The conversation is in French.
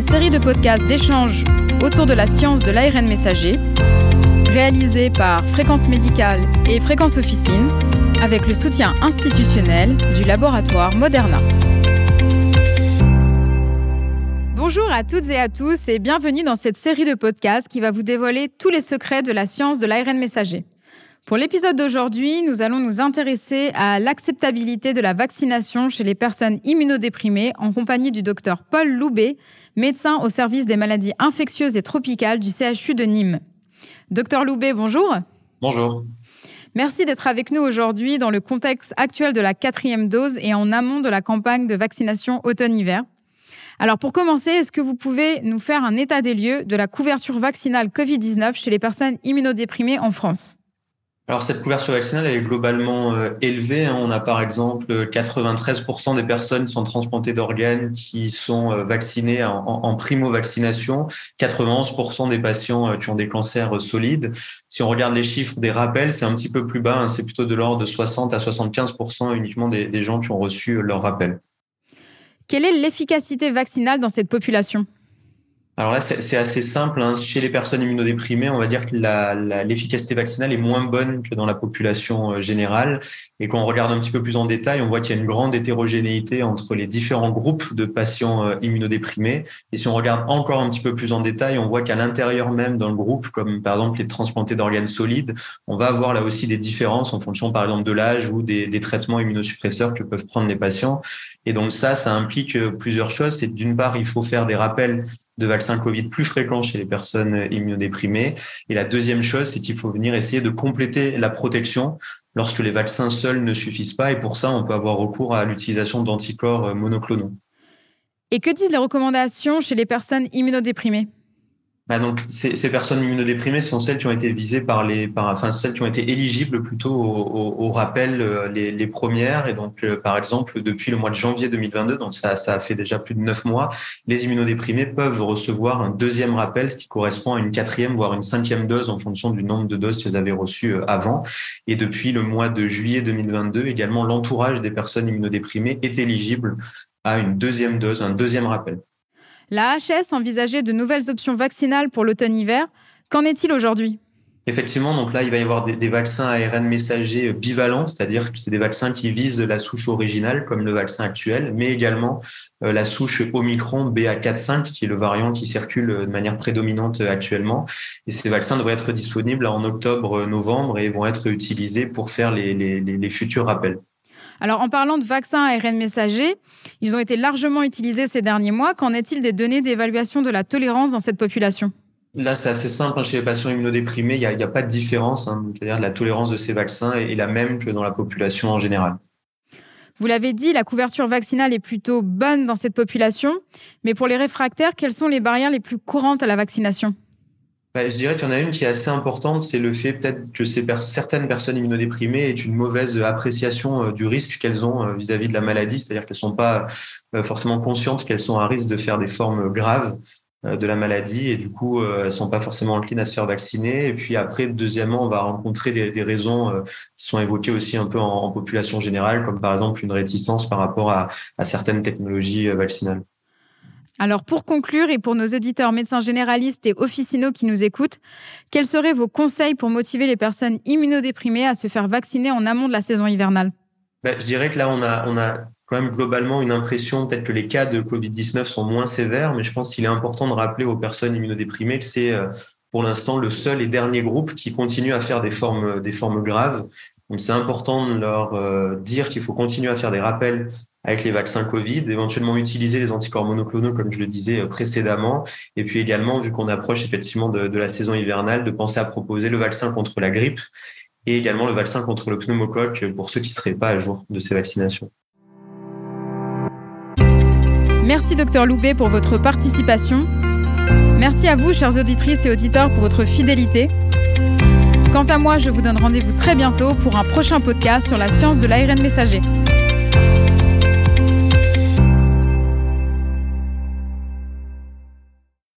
une série de podcasts d'échanges autour de la science de l'ARN messager, réalisée par Fréquence Médicale et Fréquence Officine, avec le soutien institutionnel du laboratoire Moderna. Bonjour à toutes et à tous et bienvenue dans cette série de podcasts qui va vous dévoiler tous les secrets de la science de l'ARN messager. Pour l'épisode d'aujourd'hui, nous allons nous intéresser à l'acceptabilité de la vaccination chez les personnes immunodéprimées en compagnie du docteur Paul Loubet, médecin au service des maladies infectieuses et tropicales du CHU de Nîmes. Docteur Loubet, bonjour. Bonjour. Merci d'être avec nous aujourd'hui dans le contexte actuel de la quatrième dose et en amont de la campagne de vaccination automne-hiver. Alors pour commencer, est-ce que vous pouvez nous faire un état des lieux de la couverture vaccinale Covid-19 chez les personnes immunodéprimées en France? Alors cette couverture vaccinale, est globalement euh, élevée. Hein. On a par exemple 93% des personnes sont transplantées d'organes qui sont euh, vaccinées en, primo-vaccination, 91% des patients euh, qui ont des cancers solides. Si on regarde les chiffres des rappels, c'est un petit peu plus bas, hein. c'est plutôt de l'ordre de 60 à 75% uniquement des, des gens qui ont reçu leur rappel. Quelle est l'efficacité vaccinale dans cette population? Alors là, c'est assez simple. Hein. Chez les personnes immunodéprimées, on va dire que l'efficacité vaccinale est moins bonne que dans la population euh, générale. Et quand on regarde un petit peu plus en détail, on voit qu'il y a une grande hétérogénéité entre les différents groupes de patients euh, immunodéprimés. Et si on regarde encore un petit peu plus en détail, on voit qu'à l'intérieur même dans le groupe, comme par exemple les transplantés d'organes solides, on va avoir là aussi des différences en fonction par exemple de l'âge ou des, des traitements immunosuppresseurs que peuvent prendre les patients. Et donc ça, ça implique euh, plusieurs choses. C'est d'une part, il faut faire des rappels de vaccins Covid plus fréquents chez les personnes immunodéprimées. Et la deuxième chose, c'est qu'il faut venir essayer de compléter la protection lorsque les vaccins seuls ne suffisent pas. Et pour ça, on peut avoir recours à l'utilisation d'anticorps monoclonaux. Et que disent les recommandations chez les personnes immunodéprimées? Bah, donc, ces, personnes immunodéprimées sont celles qui ont été visées par les, par, enfin celles qui ont été éligibles plutôt au, au, rappel euh, les, les, premières. Et donc, euh, par exemple, depuis le mois de janvier 2022, donc ça, ça a fait déjà plus de neuf mois, les immunodéprimés peuvent recevoir un deuxième rappel, ce qui correspond à une quatrième voire une cinquième dose en fonction du nombre de doses qu'ils avaient reçues euh, avant. Et depuis le mois de juillet 2022, également, l'entourage des personnes immunodéprimées est éligible à une deuxième dose, un deuxième rappel. La HS envisageait de nouvelles options vaccinales pour l'automne-hiver. Qu'en est-il aujourd'hui? Effectivement, donc là, il va y avoir des, vaccins ARN messagers bivalents, c'est-à-dire que c'est des vaccins qui visent la souche originale, comme le vaccin actuel, mais également euh, la souche Omicron BA45, qui est le variant qui circule de manière prédominante actuellement. Et ces vaccins devraient être disponibles en octobre-novembre et vont être utilisés pour faire les futurs rappels. Alors, en parlant de vaccins ARN messagers, ils ont été largement utilisés ces derniers mois. Qu'en est-il des données d'évaluation de la tolérance dans cette population? Là, c'est assez simple. Hein. Chez les patients immunodéprimés, il n'y a, pas de différence. Hein. C'est-à-dire la tolérance de ces vaccins est, la même que dans la population en général. Vous l'avez dit, la couverture vaccinale est plutôt bonne dans cette population. Mais pour les réfractaires, quelles sont les barrières les plus courantes à la vaccination? Bah, je dirais qu'il y en a une qui est assez importante, c'est le fait peut-être que ces certaines personnes immunodéprimées aient une mauvaise appréciation euh, du risque qu'elles ont euh, vis-à-vis de la maladie, c'est-à-dire qu'elles sont pas euh, forcément conscientes qu'elles sont à risque de faire des formes graves de la maladie. Et du coup elles sont pas forcément enclines à se faire vacciner. Et puis après deuxièmement on va rencontrer des, raisons qui sont évoquées aussi un peu en, population générale comme par exemple une réticence par rapport à certaines technologies vaccinales. Alors pour conclure et pour nos auditeurs médecins généralistes et officinaux qui nous écoutent, quels seraient vos conseils pour motiver les personnes immunodéprimées à se faire vacciner en amont de la saison hivernale? Ben, Je dirais que là, on a, on a quand même globalement une impression peut-être que les cas de Covid-19 sont moins sévères, mais je pense qu'il est important de rappeler aux personnes immunodéprimées que c'est euh, pour l'instant le seul et dernier groupe qui continue à faire des formes, des formes graves. Donc c'est important de leur euh, dire qu'il faut continuer à faire des rappels avec les vaccins Covid, éventuellement utiliser les anticorps monoclonaux, comme je le disais euh, précédemment, et puis également, vu qu'on approche effectivement de, la saison hivernale, de penser à proposer le vaccin contre la grippe et également le vaccin contre le pneumocoque pour ceux qui ne seraient pas à jour de ces vaccinations. Merci docteur Loubet pour votre participation. Merci à vous, chères auditrices et auditeurs, pour votre fidélité. Quant à moi, je vous donne rendez-vous très bientôt pour un prochain podcast sur la science de l'ARN messager.